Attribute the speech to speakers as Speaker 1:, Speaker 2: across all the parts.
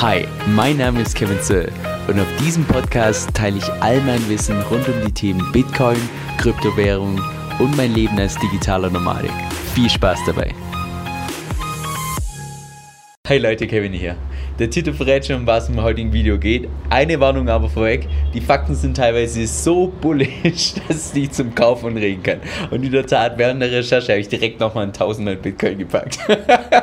Speaker 1: Hi, mein Name ist Kevin Zöll und auf diesem Podcast teile ich all mein Wissen rund um die Themen Bitcoin, Kryptowährung und mein Leben als digitaler Nomadik. Viel Spaß dabei! Hey Leute, Kevin hier. Der Titel verrät schon, was im heutigen Video geht. Eine Warnung aber vorweg, die Fakten sind teilweise so bullish, dass es nicht zum Kauf anregen kann. Und in der Tat, während der Recherche habe ich direkt nochmal einen 1000 Bitcoin gepackt.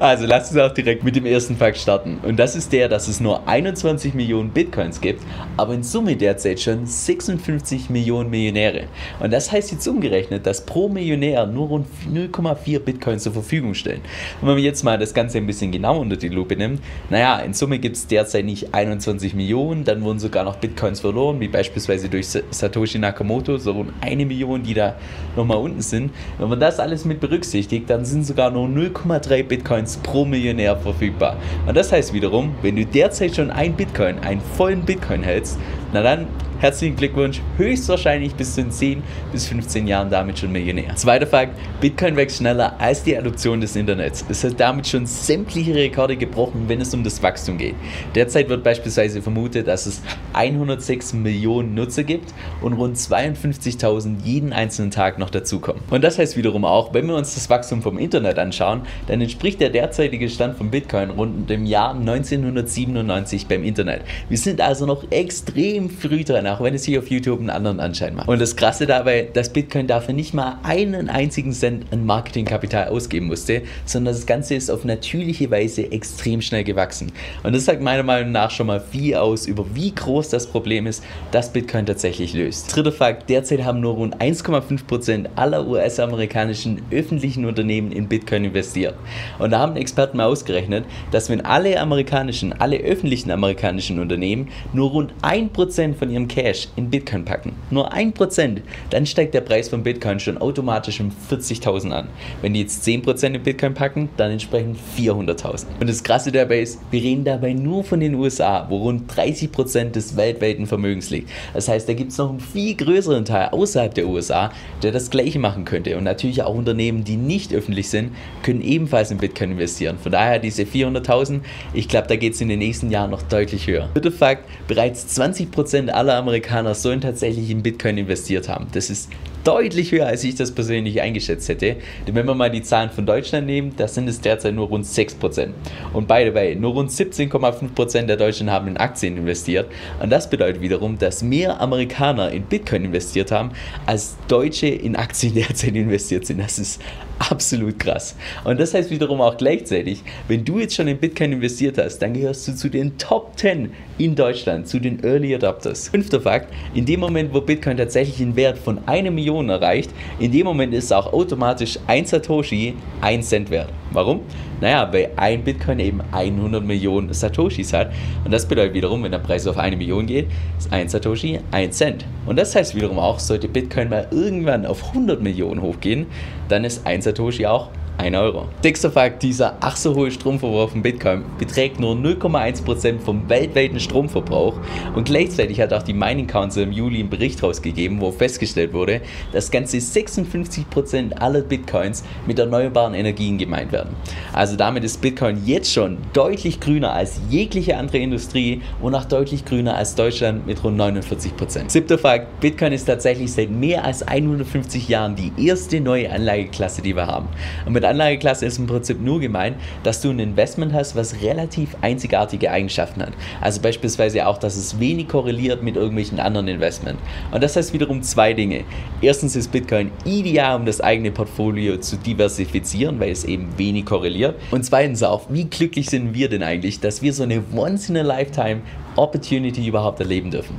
Speaker 1: also lasst uns auch direkt mit dem ersten Fakt starten. Und das ist der, dass es nur 21 Millionen Bitcoins gibt, aber in Summe derzeit schon 56 Millionen Millionäre. Und das heißt jetzt umgerechnet, dass pro Millionär nur rund 0,4 Bitcoins zur Verfügung stellen. Und wenn man jetzt mal das Ganze ein bisschen genauer unter die Lupe nimmt, naja, naja, in Summe gibt es derzeit nicht 21 Millionen, dann wurden sogar noch Bitcoins verloren, wie beispielsweise durch Satoshi Nakamoto, so rund eine Million, die da nochmal unten sind. Wenn man das alles mit berücksichtigt, dann sind sogar nur 0,3 Bitcoins pro Millionär verfügbar. Und das heißt wiederum, wenn du derzeit schon ein Bitcoin, einen vollen Bitcoin hältst, na dann Herzlichen Glückwunsch, höchstwahrscheinlich bis zu 10 bis 15 Jahren damit schon Millionär. Zweiter Fakt, Bitcoin wächst schneller als die Adoption des Internets. Es hat damit schon sämtliche Rekorde gebrochen, wenn es um das Wachstum geht. Derzeit wird beispielsweise vermutet, dass es 106 Millionen Nutzer gibt und rund 52.000 jeden einzelnen Tag noch dazukommen. Und das heißt wiederum auch, wenn wir uns das Wachstum vom Internet anschauen, dann entspricht der derzeitige Stand von Bitcoin rund dem Jahr 1997 beim Internet. Wir sind also noch extrem früh dran auch wenn es hier auf YouTube einen anderen Anschein macht. Und das Krasse dabei, dass Bitcoin dafür nicht mal einen einzigen Cent an Marketingkapital ausgeben musste, sondern das Ganze ist auf natürliche Weise extrem schnell gewachsen. Und das sagt meiner Meinung nach schon mal viel aus über wie groß das Problem ist, das Bitcoin tatsächlich löst. Dritter Fakt, derzeit haben nur rund 1,5% aller US-amerikanischen öffentlichen Unternehmen in Bitcoin investiert. Und da haben Experten mal ausgerechnet, dass wenn alle amerikanischen, alle öffentlichen amerikanischen Unternehmen nur rund 1% von ihrem Cash in Bitcoin packen, nur 1%, dann steigt der Preis von Bitcoin schon automatisch um 40.000 an. Wenn die jetzt 10% in Bitcoin packen, dann entsprechend 400.000. Und das Krasse dabei ist, wir reden dabei nur von den USA, wo rund 30% des weltweiten Vermögens liegt. Das heißt, da gibt es noch einen viel größeren Teil außerhalb der USA, der das gleiche machen könnte. Und natürlich auch Unternehmen, die nicht öffentlich sind, können ebenfalls in Bitcoin investieren. Von daher diese 400.000, ich glaube, da geht es in den nächsten Jahren noch deutlich höher. Dritter Fakt, bereits 20% aller Amerikaner Amerikaner sollen tatsächlich in Bitcoin investiert haben. Das ist deutlich höher, als ich das persönlich eingeschätzt hätte. Denn wenn wir mal die Zahlen von Deutschland nehmen, da sind es derzeit nur rund 6%. Und by the way, nur rund 17,5% der Deutschen haben in Aktien investiert. Und das bedeutet wiederum, dass mehr Amerikaner in Bitcoin investiert haben, als Deutsche in Aktien derzeit investiert sind. Das ist absolut krass. Und das heißt wiederum auch gleichzeitig, wenn du jetzt schon in Bitcoin investiert hast, dann gehörst du zu den Top 10 in Deutschland, zu den Early Adopters. Fünfter Fakt, in dem Moment, wo Bitcoin tatsächlich einen Wert von einer Million erreicht, in dem Moment ist auch automatisch ein Satoshi ein Cent wert. Warum? Naja, weil ein Bitcoin eben 100 Millionen Satoshis hat. Und das bedeutet wiederum, wenn der Preis auf eine Million geht, ist ein Satoshi ein Cent. Und das heißt wiederum auch, sollte Bitcoin mal irgendwann auf 100 Millionen hochgehen, dann ist ein Satoshi auch 1 Euro. Sechster Fakt, dieser ach so hohe Stromverbrauch von Bitcoin beträgt nur 0,1% vom weltweiten Stromverbrauch und gleichzeitig hat auch die Mining Council im Juli einen Bericht rausgegeben, wo festgestellt wurde, dass ganze 56% aller Bitcoins mit erneuerbaren Energien gemeint werden. Also damit ist Bitcoin jetzt schon deutlich grüner als jegliche andere Industrie und auch deutlich grüner als Deutschland mit rund 49%. Siebter Fakt, Bitcoin ist tatsächlich seit mehr als 150 Jahren die erste neue Anlageklasse, die wir haben. Und mit Anlageklasse ist im Prinzip nur gemeint, dass du ein Investment hast, was relativ einzigartige Eigenschaften hat. Also beispielsweise auch, dass es wenig korreliert mit irgendwelchen anderen Investments. Und das heißt wiederum zwei Dinge. Erstens ist Bitcoin ideal, um das eigene Portfolio zu diversifizieren, weil es eben wenig korreliert. Und zweitens auch, wie glücklich sind wir denn eigentlich, dass wir so eine Once-in-a-Lifetime Opportunity überhaupt erleben dürfen.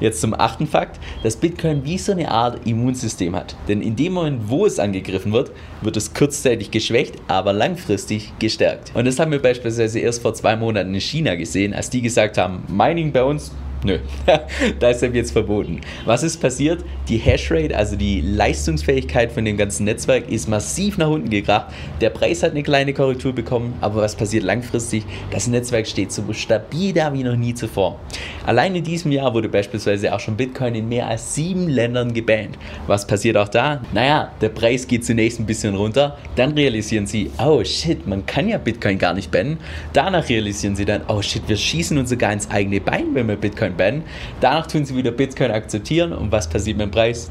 Speaker 1: Jetzt zum achten Fakt, dass Bitcoin wie so eine Art Immunsystem hat. Denn in dem Moment, wo es angegriffen wird, wird es kurzzeitig geschwächt, aber langfristig gestärkt. Und das haben wir beispielsweise erst vor zwei Monaten in China gesehen, als die gesagt haben, Mining bei uns Nö, da ist er jetzt verboten. Was ist passiert? Die Hashrate, also die Leistungsfähigkeit von dem ganzen Netzwerk, ist massiv nach unten gekracht. Der Preis hat eine kleine Korrektur bekommen, aber was passiert langfristig? Das Netzwerk steht so stabil da wie noch nie zuvor. Allein in diesem Jahr wurde beispielsweise auch schon Bitcoin in mehr als sieben Ländern gebannt. Was passiert auch da? Naja, der Preis geht zunächst ein bisschen runter, dann realisieren sie, oh shit, man kann ja Bitcoin gar nicht bannen. Danach realisieren sie dann, oh shit, wir schießen uns sogar ins eigene Bein, wenn wir Bitcoin Bitcoin bannen. Danach tun sie wieder Bitcoin akzeptieren und was passiert mit dem Preis?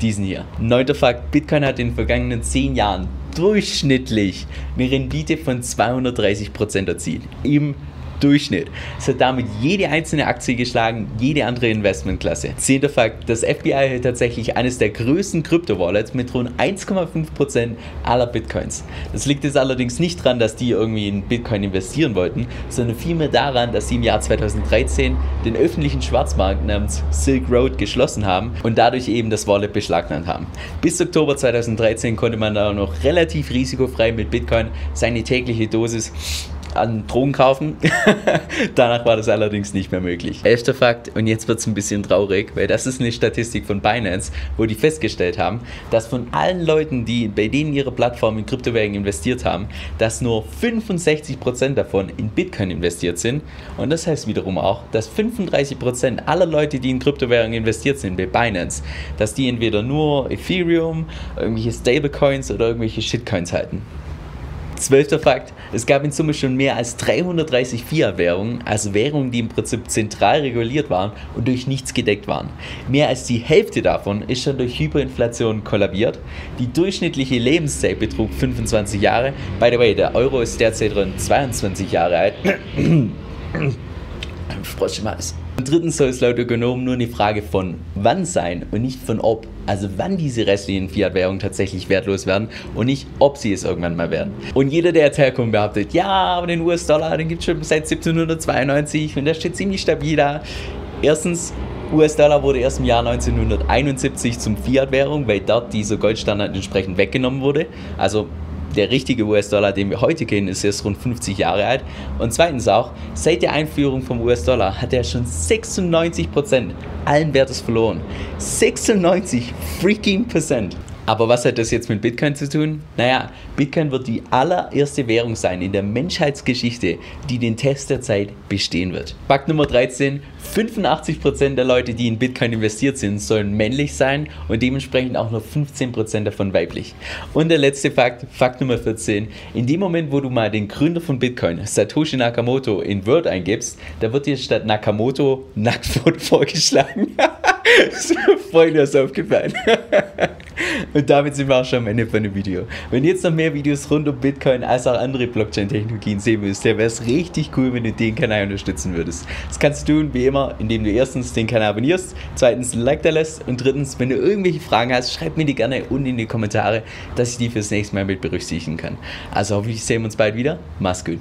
Speaker 1: Diesen hier. Neunter Fakt: Bitcoin hat in den vergangenen 10 Jahren durchschnittlich eine Rendite von 230% erzielt. Im Durchschnitt. Es hat damit jede einzelne Aktie geschlagen, jede andere Investmentklasse. Zehnter Fakt, das FBI hat tatsächlich eines der größten Krypto-Wallets mit rund 1,5% aller Bitcoins. Das liegt jetzt allerdings nicht daran, dass die irgendwie in Bitcoin investieren wollten, sondern vielmehr daran, dass sie im Jahr 2013 den öffentlichen Schwarzmarkt namens Silk Road geschlossen haben und dadurch eben das Wallet beschlagnahmt haben. Bis Oktober 2013 konnte man da noch relativ risikofrei mit Bitcoin seine tägliche Dosis an Drogen kaufen. Danach war das allerdings nicht mehr möglich. Elfter Fakt, und jetzt wird es ein bisschen traurig, weil das ist eine Statistik von Binance, wo die festgestellt haben, dass von allen Leuten, die bei denen ihre Plattform in Kryptowährungen investiert haben, dass nur 65% davon in Bitcoin investiert sind. Und das heißt wiederum auch, dass 35% aller Leute, die in Kryptowährungen investiert sind bei Binance, dass die entweder nur Ethereum, irgendwelche Stablecoins oder irgendwelche Shitcoins halten. Zwölfter Fakt, es gab in Summe schon mehr als 330 Fiat-Währungen, also Währungen, die im Prinzip zentral reguliert waren und durch nichts gedeckt waren. Mehr als die Hälfte davon ist schon durch Hyperinflation kollabiert. Die durchschnittliche Lebenszeit betrug 25 Jahre. By the way, der Euro ist derzeit rund 22 Jahre alt. Frosch im Hals. Und drittens soll es laut Ökonomen nur eine Frage von wann sein und nicht von ob. Also wann diese restlichen Fiat-Währungen tatsächlich wertlos werden und nicht ob sie es irgendwann mal werden. Und jeder, der jetzt herkommt, behauptet, ja, aber den US-Dollar, den gibt es schon seit 1792 und der steht ziemlich stabil da. Erstens, US-Dollar wurde erst im Jahr 1971 zum Fiat-Währung, weil dort dieser Goldstandard entsprechend weggenommen wurde. Also der richtige US-Dollar, den wir heute kennen, ist erst rund 50 Jahre alt. Und zweitens auch, seit der Einführung vom US-Dollar hat er schon 96% allen Wertes verloren. 96 freaking Prozent. Aber was hat das jetzt mit Bitcoin zu tun? Naja, Bitcoin wird die allererste Währung sein in der Menschheitsgeschichte, die den Test der Zeit bestehen wird. Fakt Nummer 13. 85% der Leute, die in Bitcoin investiert sind, sollen männlich sein und dementsprechend auch nur 15% davon weiblich. Und der letzte Fakt, Fakt Nummer 14. In dem Moment, wo du mal den Gründer von Bitcoin, Satoshi Nakamoto, in Word eingibst, da wird dir statt Nakamoto Nacktfoto vorgeschlagen. Ist mir erst aufgefallen. Und damit sind wir auch schon am Ende von dem Video. Wenn ihr jetzt noch mehr Videos rund um Bitcoin als auch andere Blockchain-Technologien sehen dann wäre es richtig cool, wenn du den Kanal unterstützen würdest. Das kannst du tun, wie immer, indem du erstens den Kanal abonnierst, zweitens ein Like da lässt und drittens, wenn du irgendwelche Fragen hast, schreib mir die gerne unten in die Kommentare, dass ich die fürs nächste Mal mit berücksichtigen kann. Also hoffentlich sehen wir uns bald wieder. Mach's gut.